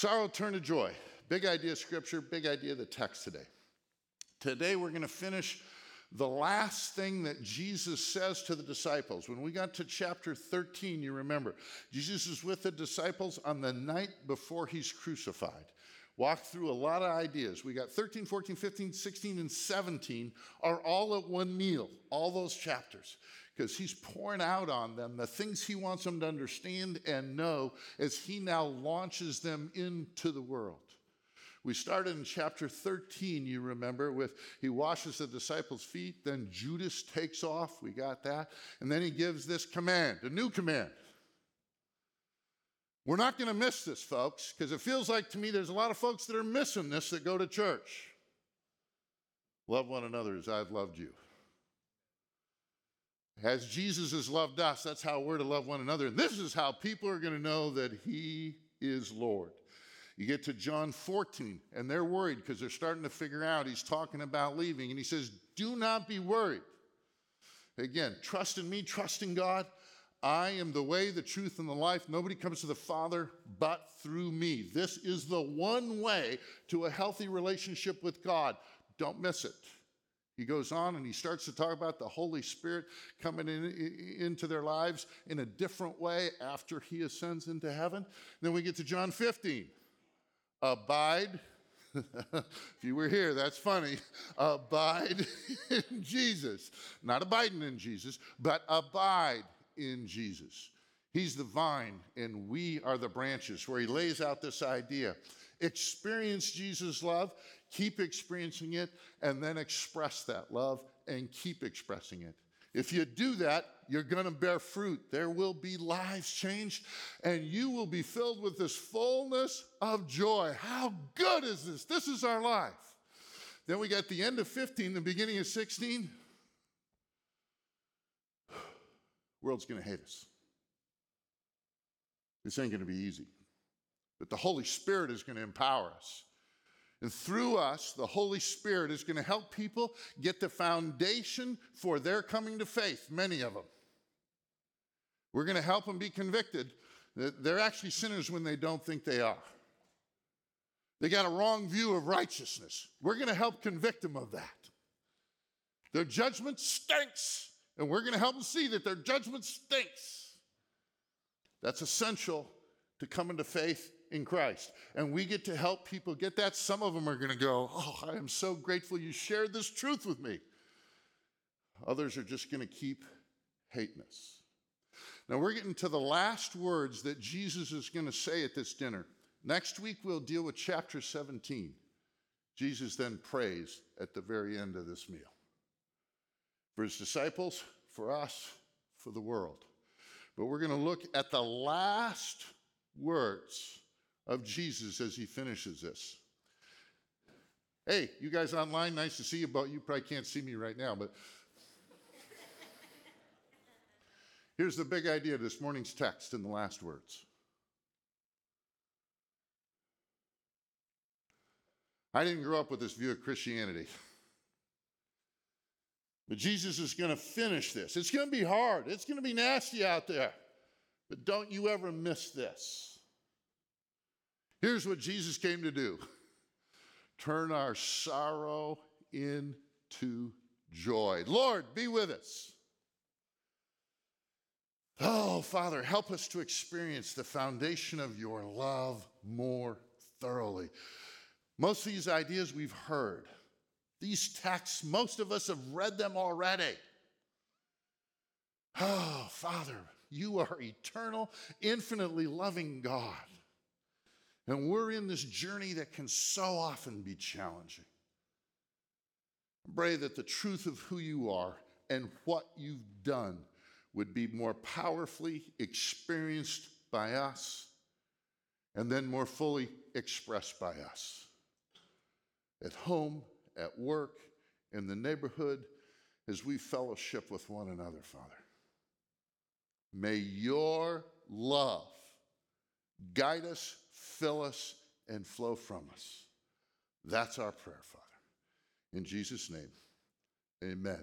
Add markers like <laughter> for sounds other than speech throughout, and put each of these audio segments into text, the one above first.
Sorrow turn to joy. Big idea of scripture, big idea of the text today. Today we're going to finish the last thing that Jesus says to the disciples. When we got to chapter 13, you remember, Jesus is with the disciples on the night before he's crucified. Walked through a lot of ideas. We got 13, 14, 15, 16, and 17 are all at one meal, all those chapters, because he's pouring out on them the things he wants them to understand and know as he now launches them into the world. We started in chapter 13, you remember, with he washes the disciples' feet, then Judas takes off. We got that. And then he gives this command, a new command. We're not going to miss this, folks, because it feels like to me there's a lot of folks that are missing this that go to church. Love one another as I've loved you. As Jesus has loved us, that's how we're to love one another. And this is how people are going to know that He is Lord. You get to John 14, and they're worried because they're starting to figure out he's talking about leaving. And he says, Do not be worried. Again, trust in me, trust in God. I am the way, the truth, and the life. Nobody comes to the Father but through me. This is the one way to a healthy relationship with God. Don't miss it. He goes on and he starts to talk about the Holy Spirit coming in, into their lives in a different way after he ascends into heaven. Then we get to John 15. Abide. <laughs> if you were here, that's funny. Abide <laughs> in Jesus. Not abiding in Jesus, but abide in Jesus. He's the vine, and we are the branches, where he lays out this idea. Experience Jesus' love, keep experiencing it, and then express that love and keep expressing it. If you do that, you're going to bear fruit. There will be lives changed, and you will be filled with this fullness of joy. How good is this? This is our life. Then we got the end of 15, the beginning of 16. <sighs> World's going to hate us. This ain't going to be easy. But the Holy Spirit is going to empower us. And through us, the Holy Spirit is going to help people get the foundation for their coming to faith, many of them. We're going to help them be convicted that they're actually sinners when they don't think they are. They got a wrong view of righteousness. We're going to help convict them of that. Their judgment stinks, and we're going to help them see that their judgment stinks. That's essential to come into faith in Christ. And we get to help people get that. Some of them are going to go, Oh, I am so grateful you shared this truth with me. Others are just going to keep hating us. Now we're getting to the last words that Jesus is going to say at this dinner. Next week, we'll deal with chapter 17. Jesus then prays at the very end of this meal for his disciples, for us, for the world. But we're going to look at the last words of Jesus as he finishes this. Hey, you guys online, nice to see you, but you probably can't see me right now, but here's the big idea of this morning's text in the last words. I didn't grow up with this view of Christianity. But Jesus is going to finish this. It's going to be hard, it's going to be nasty out there. But don't you ever miss this. Here's what Jesus came to do turn our sorrow into joy. Lord, be with us. Oh, Father, help us to experience the foundation of your love more thoroughly. Most of these ideas we've heard. These texts, most of us have read them already. Oh, Father, you are eternal, infinitely loving God. And we're in this journey that can so often be challenging. Pray that the truth of who you are and what you've done would be more powerfully experienced by us and then more fully expressed by us. At home, at work, in the neighborhood, as we fellowship with one another, Father. May your love guide us fill us, and flow from us. That's our prayer, Father. In Jesus' name, amen.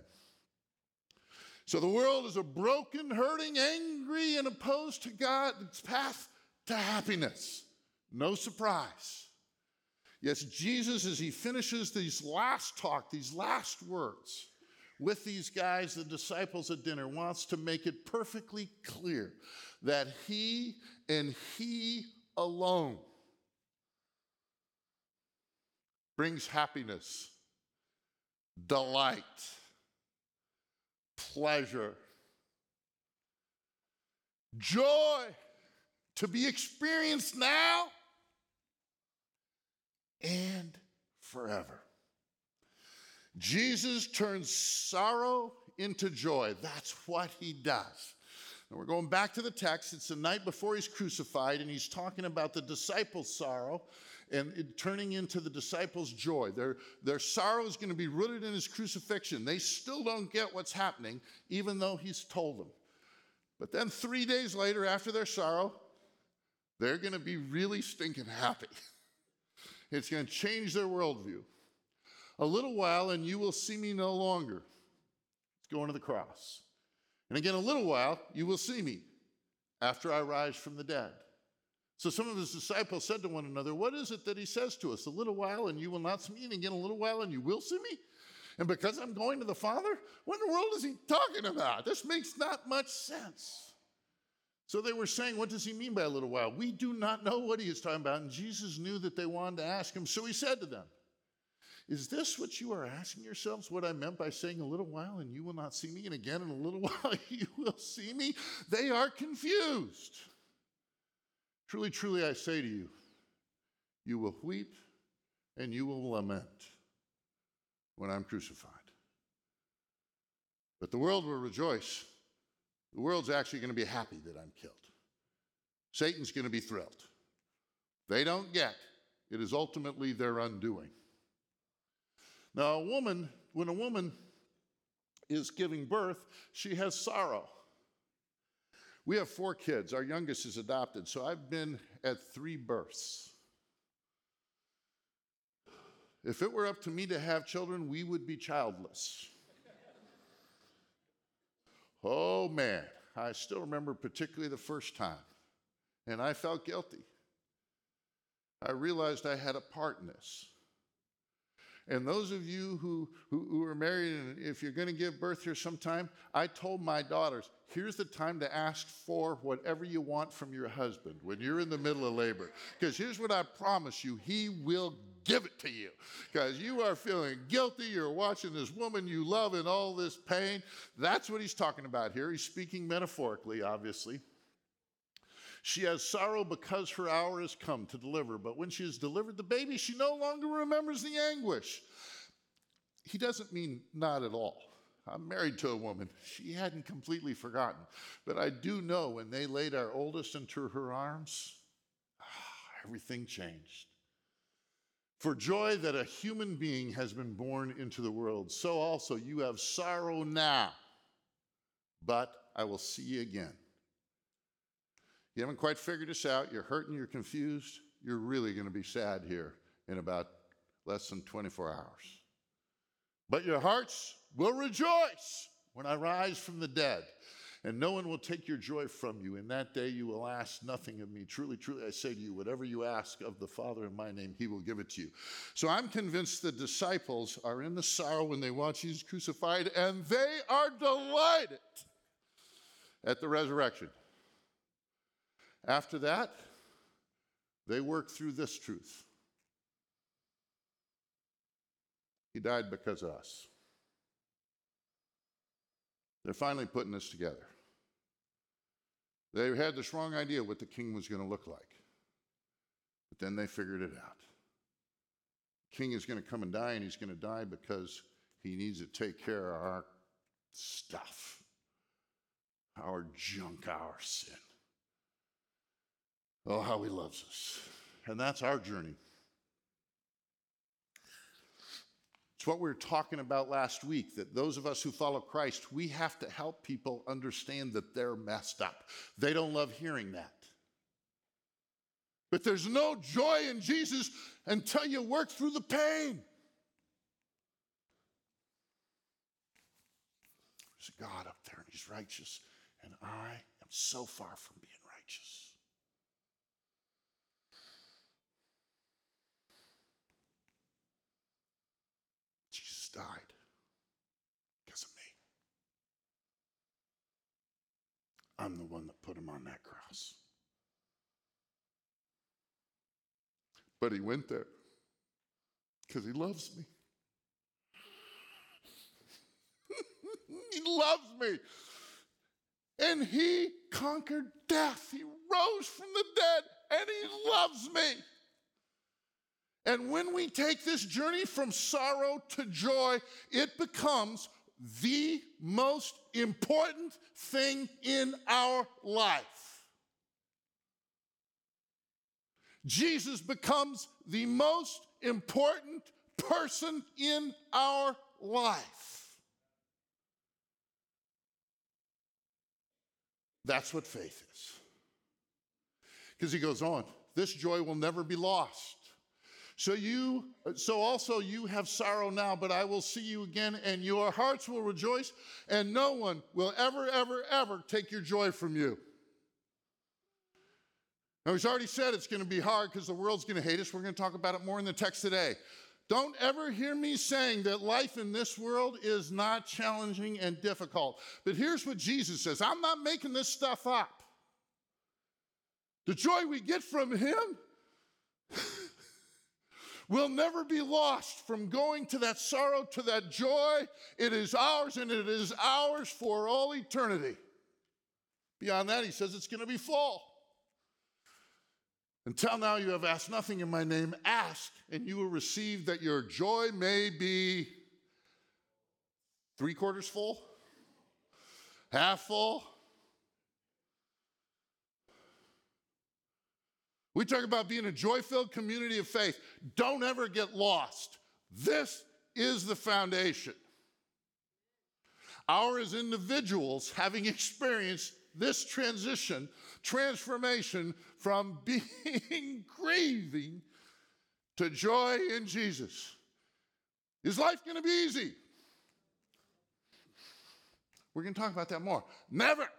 So the world is a broken, hurting, angry, and opposed to God's path to happiness. No surprise. Yes, Jesus, as he finishes these last talk, these last words with these guys, the disciples at dinner, wants to make it perfectly clear that he and he alone brings happiness, delight, pleasure, joy to be experienced now and forever. Jesus turns sorrow into joy. That's what he does. We're going back to the text. It's the night before he's crucified, and he's talking about the disciples' sorrow and turning into the disciples' joy. Their, their sorrow is going to be rooted in his crucifixion. They still don't get what's happening, even though he's told them. But then, three days later, after their sorrow, they're going to be really stinking happy. <laughs> It's going to change their worldview. A little while, and you will see me no longer. It's going to the cross. And again, a little while, you will see me after I rise from the dead. So some of his disciples said to one another, What is it that he says to us? A little while, and you will not see me, and again, a little while, and you will see me? And because I'm going to the Father? What in the world is he talking about? This makes not much sense. So they were saying, What does he mean by a little while? We do not know what he is talking about. And Jesus knew that they wanted to ask him. So he said to them, Is this what you are asking yourselves? What I meant by saying a little while and you will not see me, and again in a little <laughs> while you will see me? They are confused. Truly, truly, I say to you, you will weep and you will lament when I'm crucified. But the world will rejoice the world's actually going to be happy that I'm killed. Satan's going to be thrilled. They don't get it is ultimately their undoing. Now, a woman, when a woman is giving birth, she has sorrow. We have four kids. Our youngest is adopted, so I've been at three births. If it were up to me to have children, we would be childless. Oh man, I still remember particularly the first time, and I felt guilty. I realized I had a part in this. And those of you who, who, who, are married, and if you're going to give birth here sometime, I told my daughters, here's the time to ask for whatever you want from your husband when you're in the middle of labor. Because here's what I promise you He will give it to you because you are feeling guilty. You're watching this woman you love in all this pain. That's what he's talking about here. He's speaking metaphorically, obviously. She has sorrow because her hour has come to deliver, but when she has delivered the baby, she no longer remembers the anguish. He doesn't mean not at all. I'm married to a woman. She hadn't completely forgotten. But I do know when they laid our oldest into her arms, ah, everything changed. For joy that a human being has been born into the world, so also you have sorrow now, but I will see you again. You haven't quite figured this out, you're hurting, you're confused, you're really going to be sad here in about less than 24 hours. But your hearts will rejoice when I rise from the dead and no one will take your joy from you. In that day you will ask nothing of me. Truly, truly, I say to you, whatever you ask of the Father in my name, he will give it to you. So I'm convinced the disciples are in the sorrow when they watch Jesus crucified, and they are delighted at the resurrection. After that, they work through this truth. He died because of us. They're finally putting this together. They had this wrong idea what the king was going to look like. But then they figured it out. King is going to come and die, and he's going to die because he needs to take care of our stuff, our junk, our sin. Oh, how he loves us. And that's our journey. It's what we were talking about last week that those of us who follow Christ, we have to help people understand that they're messed up. They don't love hearing that. But there's no joy in Jesus until you work through the pain. There's a God up there and He's righteous, and I am so far from being righteous. Died because of me. I'm the one that put him on that cross. But he went there because he loves me. <laughs> he loves me. And he conquered death. He rose from the dead and he loves me. And when we take this journey from sorrow to joy, it becomes the most important thing in our life. Jesus becomes the most important person in our life. That's what faith is. Because he goes on, this joy will never be lost. So you so also you have sorrow now, but I will see you again and your hearts will rejoice and no one will ever ever ever take your joy from you. Now he's already said it's going to be hard because the world's going to hate us. We're going to talk about it more in the text today. Don't ever hear me saying that life in this world is not challenging and difficult. But here's what Jesus says I'm not making this stuff up. The joy we get from Him will never be lost from going to that sorrow to that joy. It is ours and it is ours for all eternity. Beyond that, he says it's going to be full. Until now, you have asked nothing in my name. Ask, and you will receive that your joy may be three quarters full, half full. We talk about being a joy filled community of faith. Don't ever get lost. This is the foundation. Our, as individuals, having experienced this transition, transformation from <laughs> being grieving to joy in Jesus. Is life going to be easy? We're going to talk about that more. Never.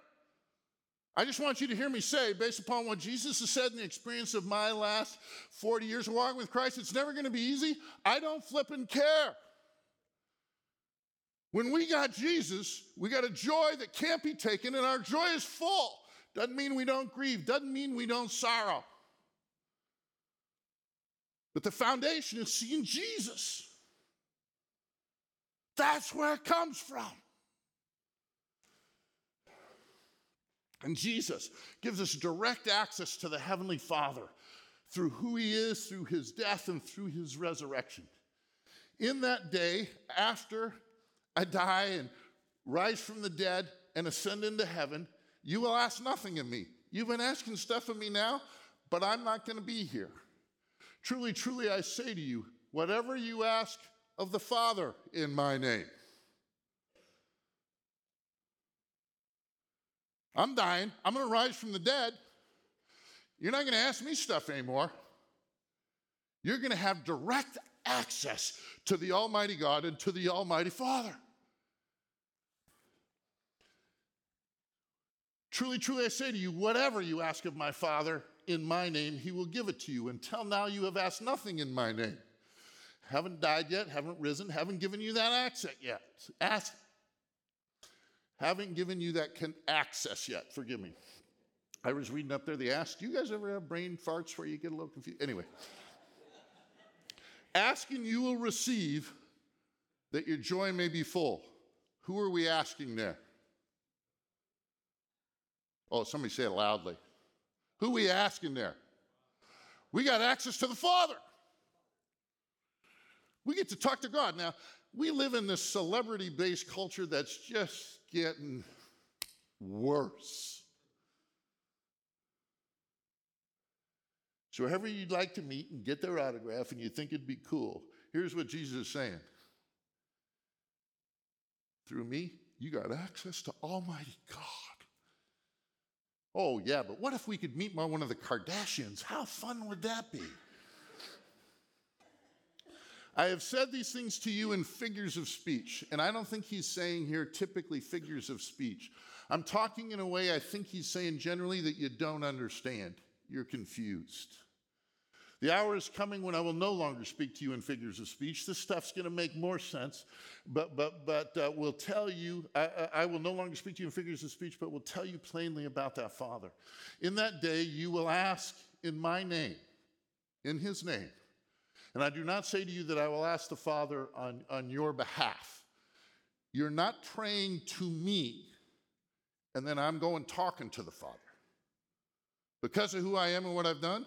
I just want you to hear me say, based upon what Jesus has said in the experience of my last 40 years of walking with Christ, it's never going to be easy. I don't flip and care. When we got Jesus, we got a joy that can't be taken, and our joy is full. Doesn't mean we don't grieve, doesn't mean we don't sorrow. But the foundation is seeing Jesus. That's where it comes from. And Jesus gives us direct access to the Heavenly Father through who He is, through His death, and through His resurrection. In that day, after I die and rise from the dead and ascend into heaven, you will ask nothing of me. You've been asking stuff of me now, but I'm not going to be here. Truly, truly, I say to you, whatever you ask of the Father in my name, I'm dying. I'm going to rise from the dead. You're not going to ask me stuff anymore. You're going to have direct access to the Almighty God and to the Almighty Father. Truly, truly, I say to you, whatever you ask of my Father in my name, he will give it to you. Until now, you have asked nothing in my name. Haven't died yet, haven't risen, haven't given you that access yet. Ask, haven't given you that access yet. Forgive me. I was reading up there, they asked, Do you guys ever have brain farts where you get a little confused? Anyway, asking you will receive that your joy may be full. Who are we asking there? Oh, somebody say it loudly. Who are we asking there? We got access to the Father. We get to talk to God. Now, we live in this celebrity based culture that's just getting worse. So, whoever you'd like to meet and get their autograph and you think it'd be cool, here's what Jesus is saying Through me, you got access to Almighty God. Oh, yeah, but what if we could meet one of the Kardashians? How fun would that be? I have said these things to you in figures of speech, and I don't think he's saying here typically figures of speech. I'm talking in a way I think he's saying generally that you don't understand. You're confused. The hour is coming when I will no longer speak to you in figures of speech. This stuff's going to make more sense, but but but uh, will tell you. I, I will no longer speak to you in figures of speech, but will tell you plainly about that Father. In that day, you will ask in my name, in His name, and I do not say to you that I will ask the Father on on your behalf. You're not praying to me, and then I'm going talking to the Father because of who I am and what I've done.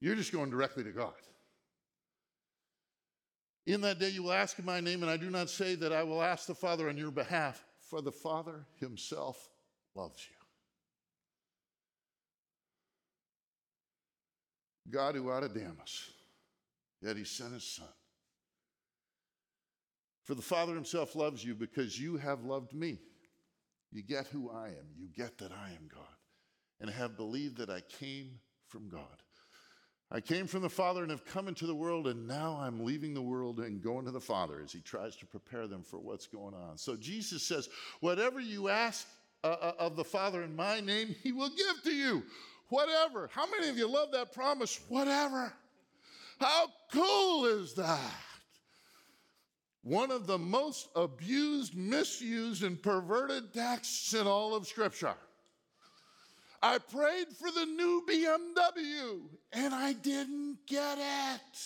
You're just going directly to God. In that day you will ask in my name, and I do not say that I will ask the Father on your behalf, for the Father himself loves you. God who ought to damn us, yet he sent his Son. For the Father himself loves you because you have loved me. You get who I am. You get that I am God, and have believed that I came from God. I came from the Father and have come into the world, and now I'm leaving the world and going to the Father as He tries to prepare them for what's going on. So Jesus says, Whatever you ask uh, uh, of the Father in my name, He will give to you. Whatever. How many of you love that promise? Whatever. How cool is that? One of the most abused, misused, and perverted texts in all of Scripture. I prayed for the new BMW and I didn't get it.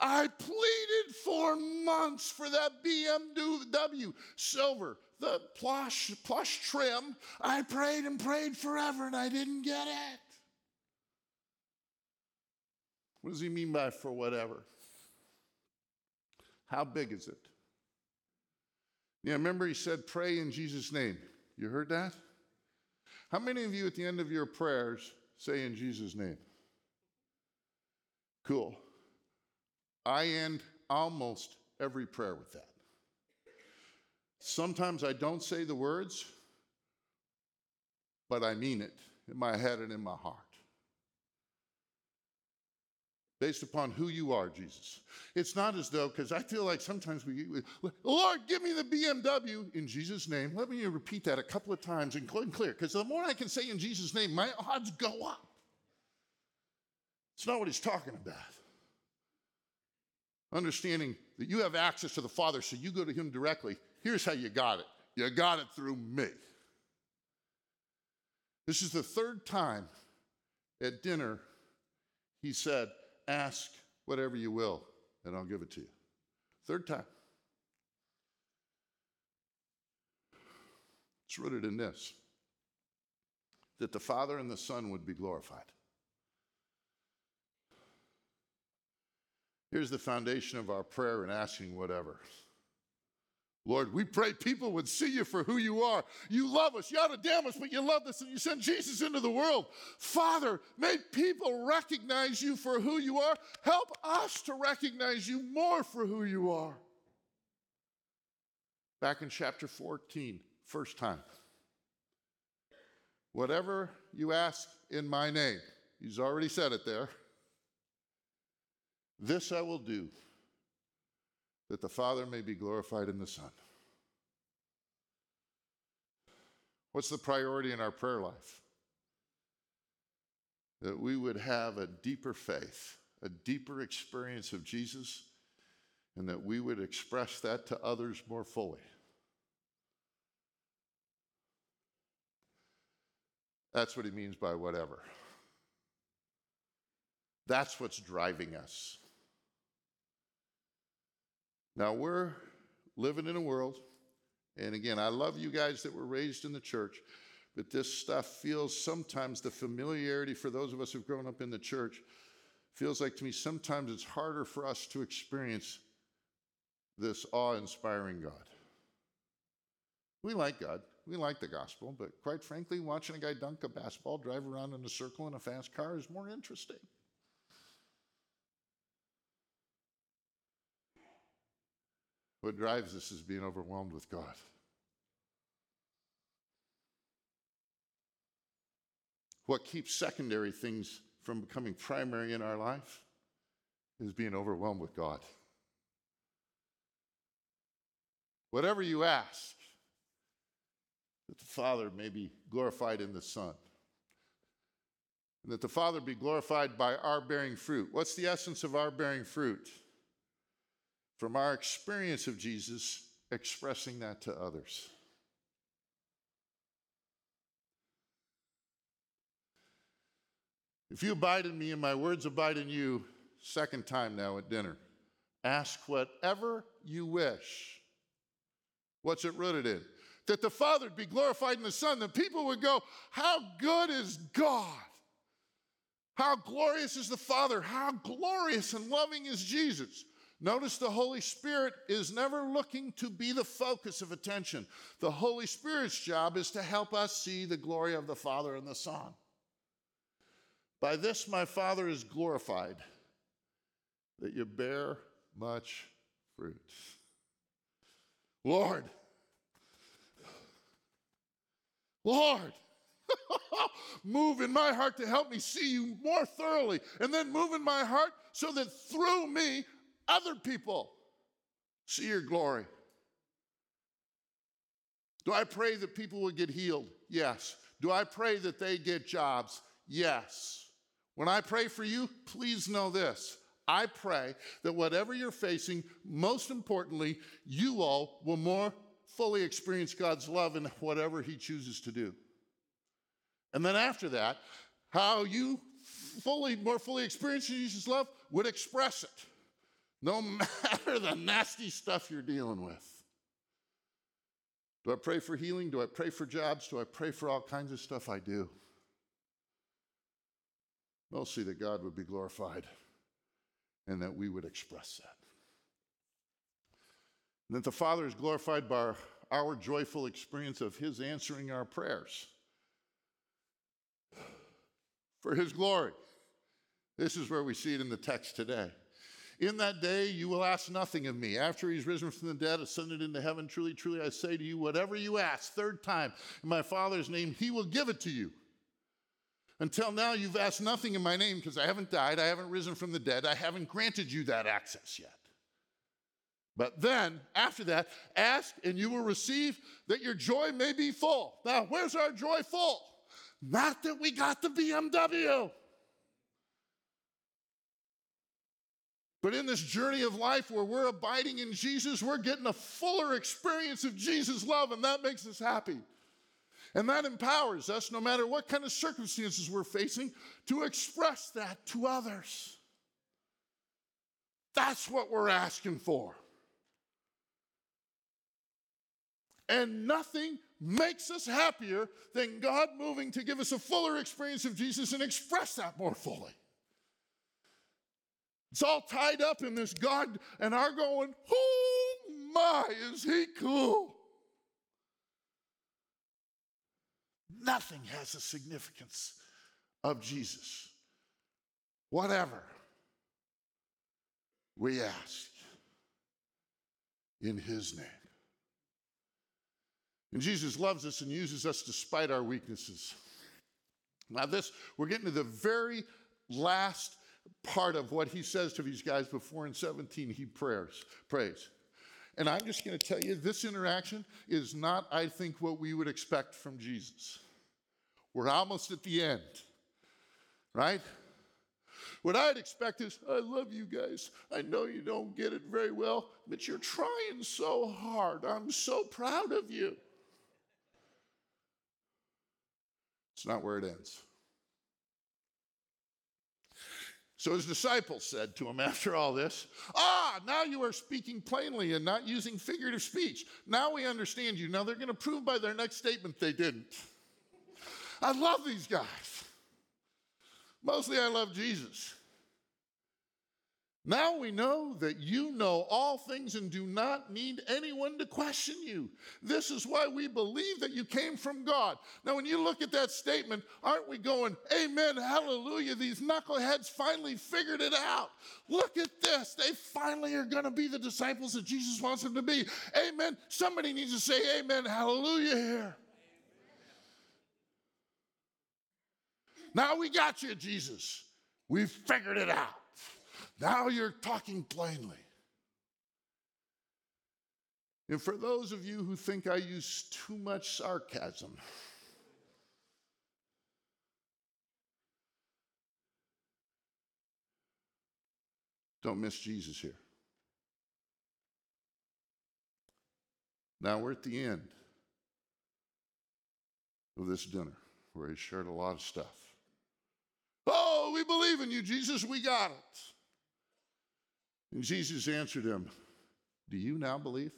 I pleaded for months for that BMW silver, the plush, plush trim. I prayed and prayed forever and I didn't get it. What does he mean by for whatever? How big is it? Yeah, remember he said, pray in Jesus' name. You heard that? How many of you at the end of your prayers say in Jesus' name? Cool. I end almost every prayer with that. Sometimes I don't say the words, but I mean it in my head and in my heart based upon who you are, Jesus. It's not as though, because I feel like sometimes we, we, Lord, give me the BMW in Jesus' name. Let me repeat that a couple of times and clear, because the more I can say in Jesus' name, my odds go up. It's not what he's talking about. Understanding that you have access to the Father, so you go to him directly. Here's how you got it you got it through me. This is the third time at dinner he said, Ask whatever you will, and I'll give it to you. Third time. It's rooted in this that the Father and the Son would be glorified. Here's the foundation of our prayer and asking whatever. Lord, we pray people would see you for who you are. You love us. You ought to damn us, but you love us and you send Jesus into the world. Father, may people recognize you for who you are. Help us to recognize you more for who you are. Back in chapter 14, first time. Whatever you ask in my name, he's already said it there. This I will do that the Father may be glorified in the Son. What's the priority in our prayer life? That we would have a deeper faith, a deeper experience of Jesus, and that we would express that to others more fully. That's what he means by whatever. That's what's driving us. Now, we're living in a world, and again, I love you guys that were raised in the church, but this stuff feels sometimes the familiarity for those of us who've grown up in the church feels like to me sometimes it's harder for us to experience this awe inspiring God. We like God. We like the gospel, but quite frankly, watching a guy dunk a basketball, drive around in a circle in a fast car is more interesting. What drives us is being overwhelmed with God. What keeps secondary things from becoming primary in our life is being overwhelmed with God. Whatever you ask, that the Father may be glorified in the Son. And that the Father be glorified by our bearing fruit. What's the essence of our bearing fruit? From our experience of Jesus, expressing that to others. If you abide in me and my words abide in you, second time now at dinner, ask whatever you wish. What's it rooted in? That the Father would be glorified in the Son, that people would go, How good is God? How glorious is the Father? How glorious and loving is Jesus? Notice the Holy Spirit is never looking to be the focus of attention. The Holy Spirit's job is to help us see the glory of the Father and the Son. By this my Father is glorified, that you bear much fruit. Lord, Lord, <laughs> move in my heart to help me see you more thoroughly, and then move in my heart so that through me, other people see your glory. Do I pray that people will get healed? Yes. Do I pray that they get jobs? Yes. When I pray for you, please know this. I pray that whatever you're facing, most importantly, you all will more fully experience God's love in whatever He chooses to do. And then after that, how you fully, more fully experience Jesus' love would express it, no <laughs> matter the nasty stuff you're dealing with. Do I pray for healing? Do I pray for jobs? Do I pray for all kinds of stuff? I do. Mostly that God would be glorified and that we would express that. And that the Father is glorified by our, our joyful experience of His answering our prayers for His glory. This is where we see it in the text today. In that day, you will ask nothing of me. After he's risen from the dead, ascended into heaven, truly, truly, I say to you, whatever you ask, third time, in my Father's name, he will give it to you. Until now, you've asked nothing in my name because I haven't died, I haven't risen from the dead, I haven't granted you that access yet. But then, after that, ask and you will receive that your joy may be full. Now, where's our joy full? Not that we got the BMW. But in this journey of life where we're abiding in Jesus, we're getting a fuller experience of Jesus' love, and that makes us happy. And that empowers us, no matter what kind of circumstances we're facing, to express that to others. That's what we're asking for. And nothing makes us happier than God moving to give us a fuller experience of Jesus and express that more fully. It's all tied up in this God and our going, oh my, is he cool? Nothing has the significance of Jesus. Whatever we ask in his name. And Jesus loves us and uses us despite our weaknesses. Now, this, we're getting to the very last part of what he says to these guys before in 17 he prayers, prays. And I'm just going to tell you this interaction is not, I think, what we would expect from Jesus. We're almost at the end, right? What I'd expect is, I love you guys. I know you don't get it very well, but you're trying so hard. I'm so proud of you. It's not where it ends. So his disciples said to him after all this, Ah, now you are speaking plainly and not using figurative speech. Now we understand you. Now they're going to prove by their next statement they didn't. I love these guys. Mostly I love Jesus. Now we know that you know all things and do not need anyone to question you. This is why we believe that you came from God. Now, when you look at that statement, aren't we going, Amen, hallelujah? These knuckleheads finally figured it out. Look at this. They finally are going to be the disciples that Jesus wants them to be. Amen. Somebody needs to say, Amen, hallelujah here. Now we got you, Jesus. We've figured it out. Now you're talking plainly. And for those of you who think I use too much sarcasm, don't miss Jesus here. Now we're at the end of this dinner where he shared a lot of stuff. Oh, we believe in you, Jesus, we got it. And Jesus answered him, Do you now believe?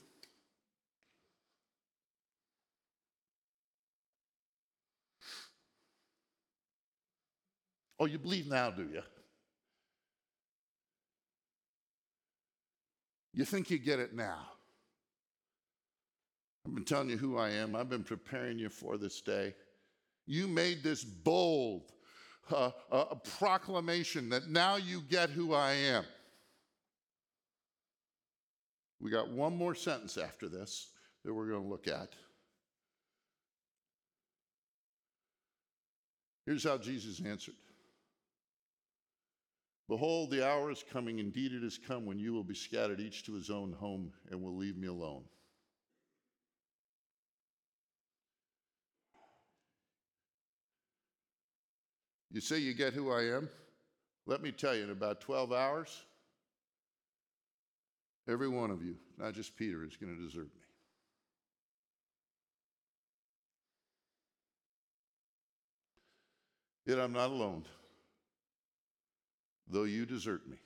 Oh, you believe now, do you? You think you get it now. I've been telling you who I am. I've been preparing you for this day. You made this bold uh, uh, proclamation that now you get who I am. We got one more sentence after this that we're going to look at. Here's how Jesus answered Behold, the hour is coming, indeed it has come, when you will be scattered each to his own home and will leave me alone. You say you get who I am? Let me tell you, in about 12 hours, every one of you, not just Peter, is going to desert me. Yet I'm not alone. Though you desert me,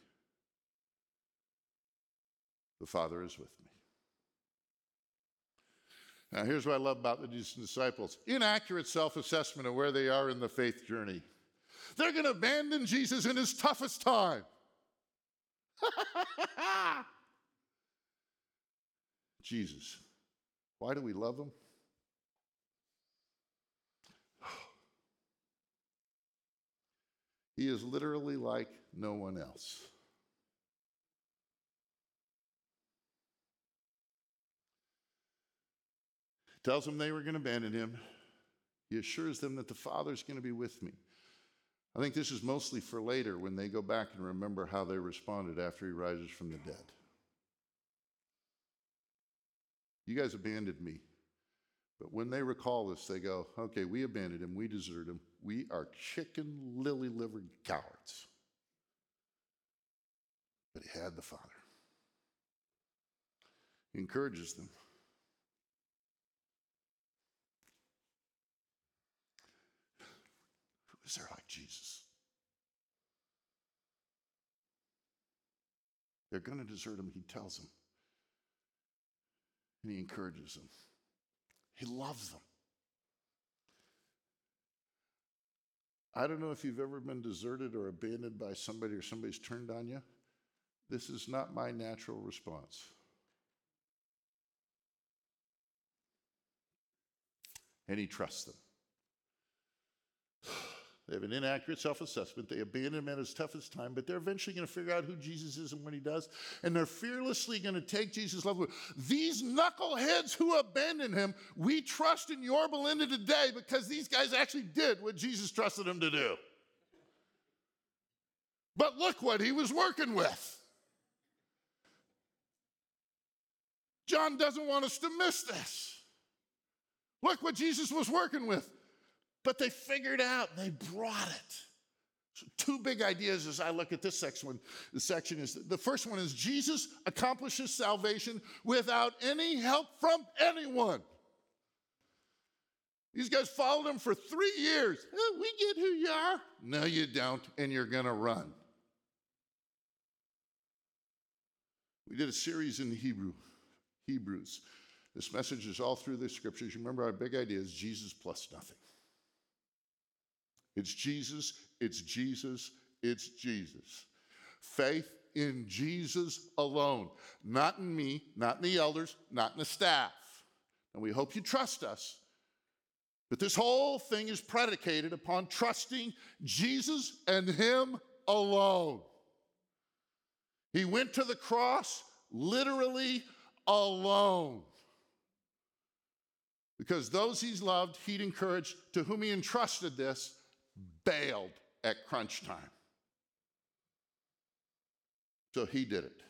the Father is with me. Now, here's what I love about the disciples inaccurate self assessment of where they are in the faith journey. They're going to abandon Jesus in his toughest time. <laughs> Jesus, why do we love him? <sighs> He is literally like no one else. Tells them they were going to abandon him. He assures them that the Father's going to be with me. I think this is mostly for later when they go back and remember how they responded after he rises from the dead. You guys abandoned me. But when they recall this, they go, okay, we abandoned him, we deserted him, we are chicken lily livered cowards. But he had the Father. He encourages them. Who is there like Jesus? They're going to desert him, he tells them. And he encourages them. He loves them. I don't know if you've ever been deserted or abandoned by somebody or somebody's turned on you. This is not my natural response. And he trusts them. They have an inaccurate self assessment. They abandon him at his toughest time, but they're eventually going to figure out who Jesus is and what he does. And they're fearlessly going to take Jesus' love. These knuckleheads who abandoned him, we trust in your Belinda today because these guys actually did what Jesus trusted them to do. But look what he was working with. John doesn't want us to miss this. Look what Jesus was working with. But they figured out, they brought it. So two big ideas as I look at this section. The section is the first one is Jesus accomplishes salvation without any help from anyone. These guys followed him for three years. Oh, we get who you are. No, you don't, and you're going to run. We did a series in Hebrew, Hebrews. This message is all through the scriptures. You remember our big idea is Jesus plus nothing. It's Jesus, it's Jesus, it's Jesus. Faith in Jesus alone, not in me, not in the elders, not in the staff. And we hope you trust us. But this whole thing is predicated upon trusting Jesus and Him alone. He went to the cross literally alone. Because those he's loved, he'd encouraged, to whom he entrusted this, bailed at crunch time. So he did it.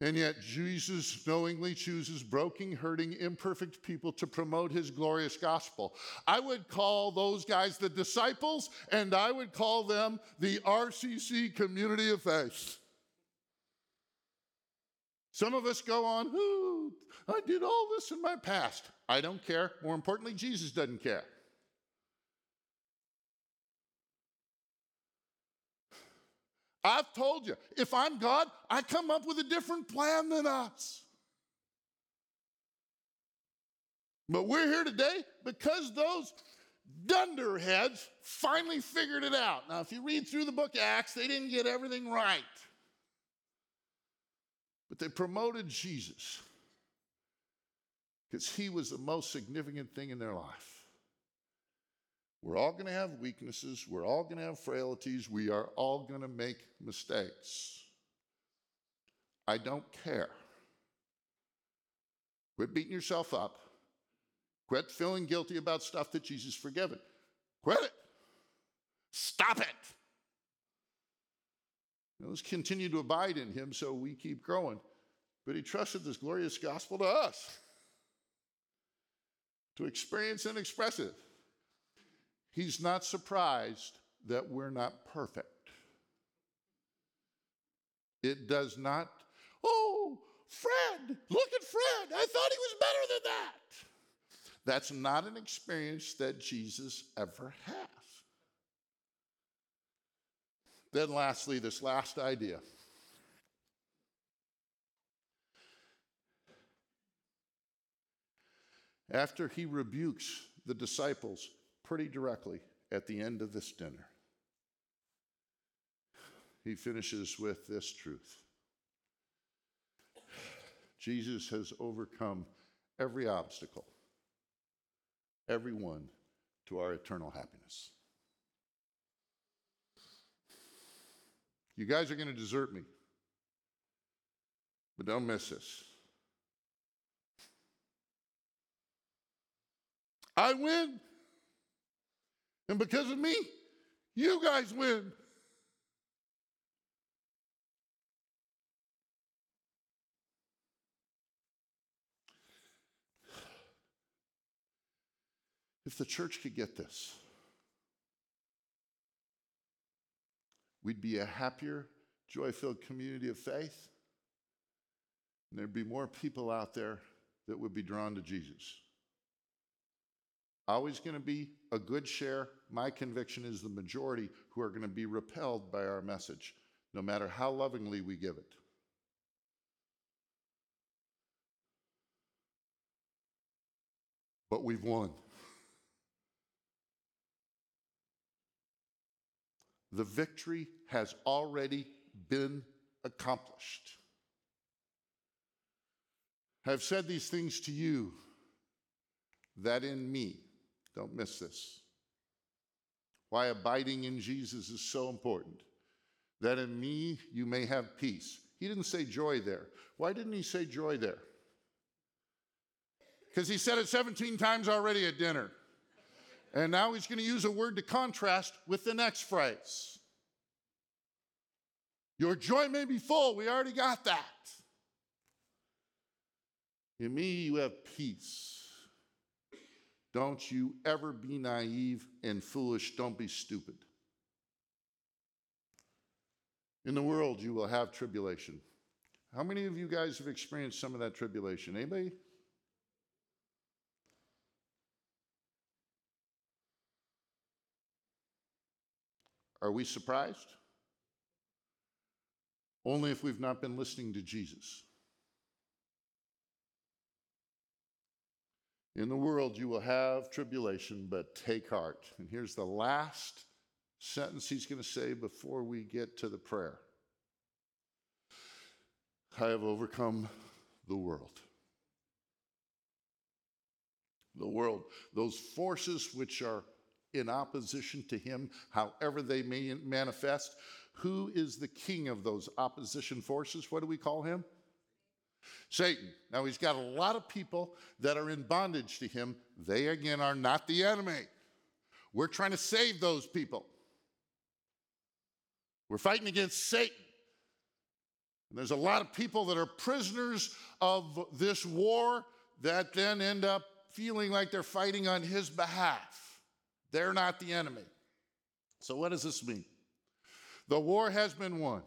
And yet, Jesus knowingly chooses broken, hurting, imperfect people to promote his glorious gospel. I would call those guys the disciples, and I would call them the RCC community of faith. Some of us go on, I did all this in my past. I don't care. More importantly, Jesus doesn't care. I've told you, if I'm God, I come up with a different plan than us. But we're here today because those dunderheads finally figured it out. Now, if you read through the book of Acts, they didn't get everything right. But they promoted Jesus because he was the most significant thing in their life. We're all going to have weaknesses. We're all going to have frailties. We are all going to make mistakes. I don't care. Quit beating yourself up. Quit feeling guilty about stuff that Jesus forgiven. Quit it. Stop it. Now, let's continue to abide in him so we keep growing. But he trusted this glorious gospel to us to experience and express it. He's not surprised that we're not perfect. It does not, oh, Fred, look at Fred. I thought he was better than that. That's not an experience that Jesus ever has. Then, lastly, this last idea. After he rebukes the disciples pretty directly at the end of this dinner. He finishes with this truth Jesus has overcome every obstacle, every one to our eternal happiness. You guys are going to desert me, but don't miss this. I win. And because of me, you guys win. If the church could get this, we'd be a happier, joy filled community of faith, and there'd be more people out there that would be drawn to Jesus. Always going to be a good share. My conviction is the majority who are going to be repelled by our message, no matter how lovingly we give it. But we've won. The victory has already been accomplished. I've said these things to you that in me don't miss this. Why abiding in Jesus is so important. That in me you may have peace. He didn't say joy there. Why didn't he say joy there? Because he said it 17 times already at dinner. And now he's going to use a word to contrast with the next phrase. Your joy may be full. We already got that. In me, you have peace. Don't you ever be naive and foolish. Don't be stupid. In the world, you will have tribulation. How many of you guys have experienced some of that tribulation? Anybody? Are we surprised? Only if we've not been listening to Jesus. In the world you will have tribulation, but take heart. And here's the last sentence he's going to say before we get to the prayer I have overcome the world. The world, those forces which are in opposition to him, however they may manifest. Who is the king of those opposition forces? What do we call him? Satan. Now, he's got a lot of people that are in bondage to him. They, again, are not the enemy. We're trying to save those people. We're fighting against Satan. And there's a lot of people that are prisoners of this war that then end up feeling like they're fighting on his behalf. They're not the enemy. So, what does this mean? The war has been won.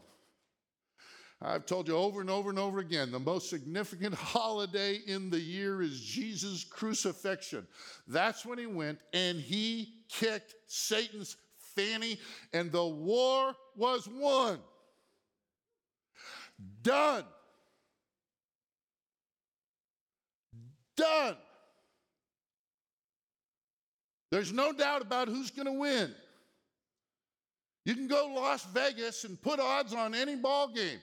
I've told you over and over and over again the most significant <laughs> holiday in the year is Jesus' crucifixion. That's when he went and he kicked Satan's fanny, and the war was won. Done. Done. There's no doubt about who's going to win. You can go Las Vegas and put odds on any ball game.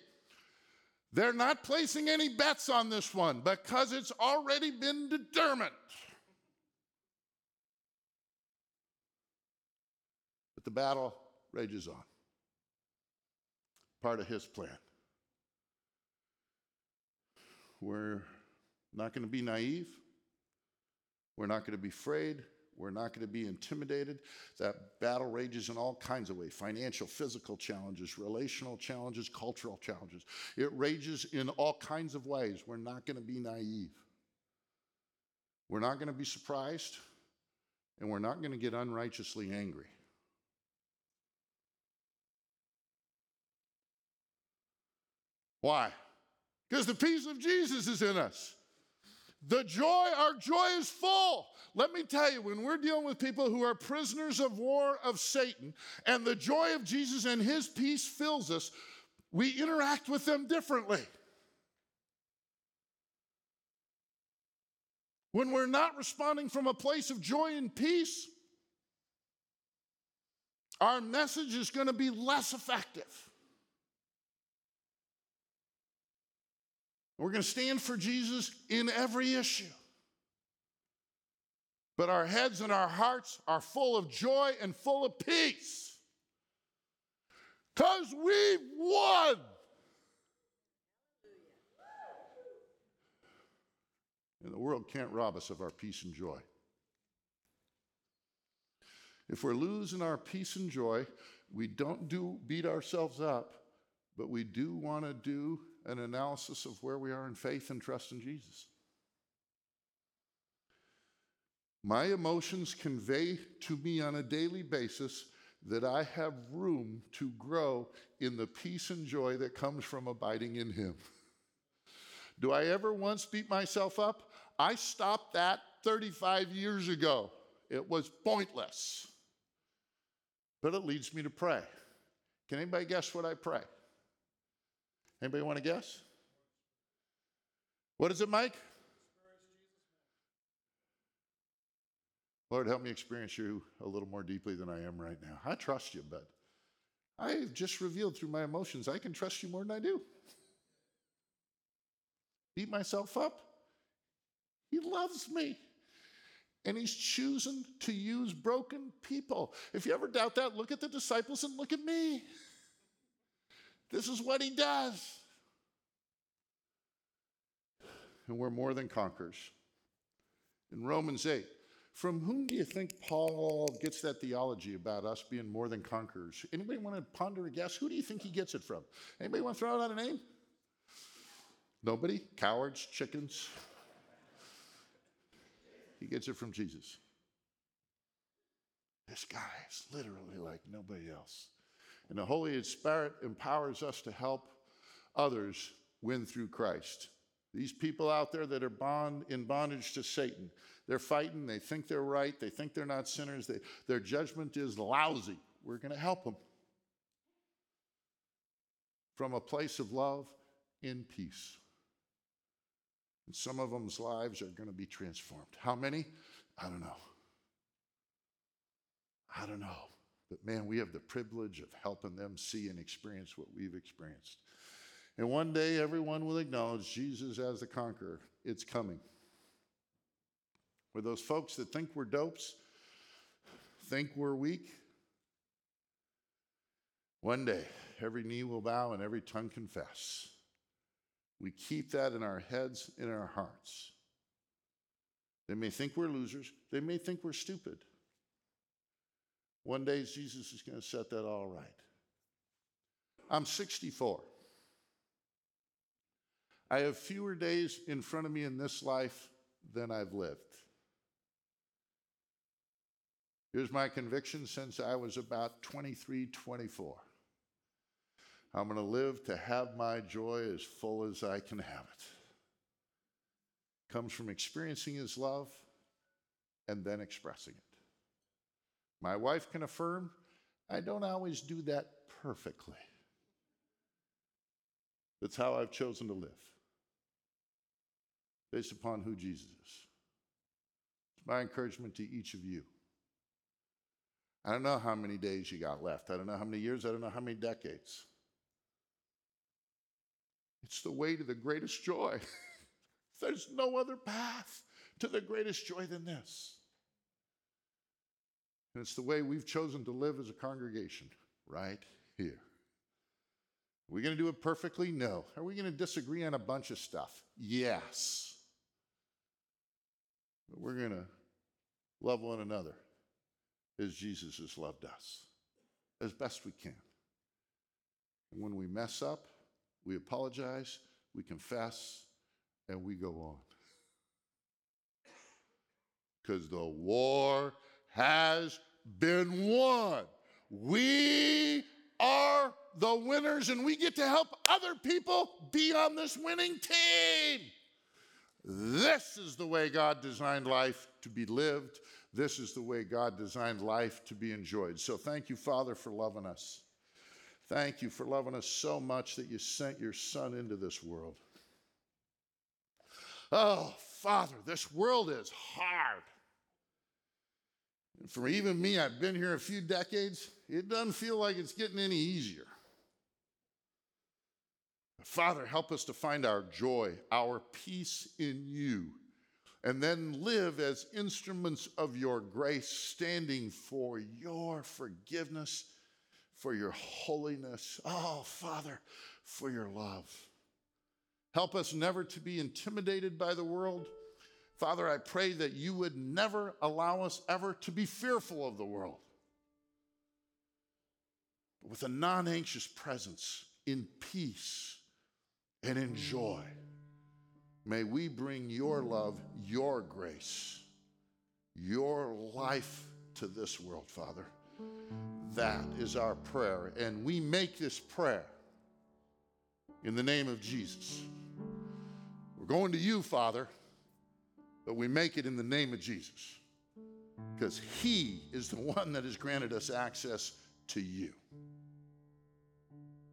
They're not placing any bets on this one because it's already been determined. But the battle rages on. Part of his plan. We're not going to be naive. We're not going to be afraid. We're not going to be intimidated. That battle rages in all kinds of ways financial, physical challenges, relational challenges, cultural challenges. It rages in all kinds of ways. We're not going to be naive. We're not going to be surprised, and we're not going to get unrighteously angry. Why? Because the peace of Jesus is in us. The joy, our joy is full. Let me tell you, when we're dealing with people who are prisoners of war of Satan and the joy of Jesus and his peace fills us, we interact with them differently. When we're not responding from a place of joy and peace, our message is going to be less effective. We're going to stand for Jesus in every issue. But our heads and our hearts are full of joy and full of peace. Because we've won. And the world can't rob us of our peace and joy. If we're losing our peace and joy, we don't do beat ourselves up, but we do want to do an analysis of where we are in faith and trust in Jesus. My emotions convey to me on a daily basis that I have room to grow in the peace and joy that comes from abiding in Him. Do I ever once beat myself up? I stopped that 35 years ago. It was pointless. But it leads me to pray. Can anybody guess what I pray? Anybody want to guess? What is it, Mike? Lord, help me experience you a little more deeply than I am right now. I trust you, but I've just revealed through my emotions I can trust you more than I do. Beat myself up. He loves me. And he's choosing to use broken people. If you ever doubt that, look at the disciples and look at me. This is what he does. And we're more than conquerors. In Romans 8, from whom do you think Paul gets that theology about us being more than conquerors? Anybody want to ponder a guess? Who do you think he gets it from? Anybody want to throw out a name? Nobody? Cowards? Chickens? He gets it from Jesus. This guy is literally like nobody else. And the Holy Spirit empowers us to help others win through Christ. These people out there that are bond, in bondage to Satan, they're fighting, they think they're right, they think they're not sinners, they, their judgment is lousy. We're going to help them from a place of love in peace. And some of them's lives are going to be transformed. How many? I don't know. I don't know. But man, we have the privilege of helping them see and experience what we've experienced. And one day, everyone will acknowledge Jesus as the conqueror. It's coming. For those folks that think we're dopes, think we're weak, one day, every knee will bow and every tongue confess. We keep that in our heads, in our hearts. They may think we're losers, they may think we're stupid. One day, Jesus is going to set that all right. I'm 64. I have fewer days in front of me in this life than I've lived. Here's my conviction since I was about 23, 24. I'm going to live to have my joy as full as I can have it. Comes from experiencing His love and then expressing it. My wife can affirm I don't always do that perfectly. That's how I've chosen to live, based upon who Jesus is. It's my encouragement to each of you. I don't know how many days you got left. I don't know how many years. I don't know how many decades. It's the way to the greatest joy. <laughs> There's no other path to the greatest joy than this. And it's the way we've chosen to live as a congregation right here. Are we going to do it perfectly? No. Are we going to disagree on a bunch of stuff? Yes. But we're going to love one another as Jesus has loved us as best we can. And when we mess up, we apologize, we confess, and we go on. <laughs> Because the war has been won. We are the winners, and we get to help other people be on this winning team. This is the way God designed life to be lived. This is the way God designed life to be enjoyed. So thank you, Father, for loving us. Thank you for loving us so much that you sent your Son into this world. Oh, Father, this world is hard. And for even me, I've been here a few decades, it doesn't feel like it's getting any easier. Father, help us to find our joy, our peace in you, and then live as instruments of your grace, standing for your forgiveness for your holiness. Oh, Father, for your love. Help us never to be intimidated by the world. Father, I pray that you would never allow us ever to be fearful of the world. But with a non anxious presence, in peace and in joy, may we bring your love, your grace, your life to this world, Father. That is our prayer. And we make this prayer in the name of Jesus. We're going to you, Father, but we make it in the name of Jesus because He is the <laughs> one that has granted us access to you.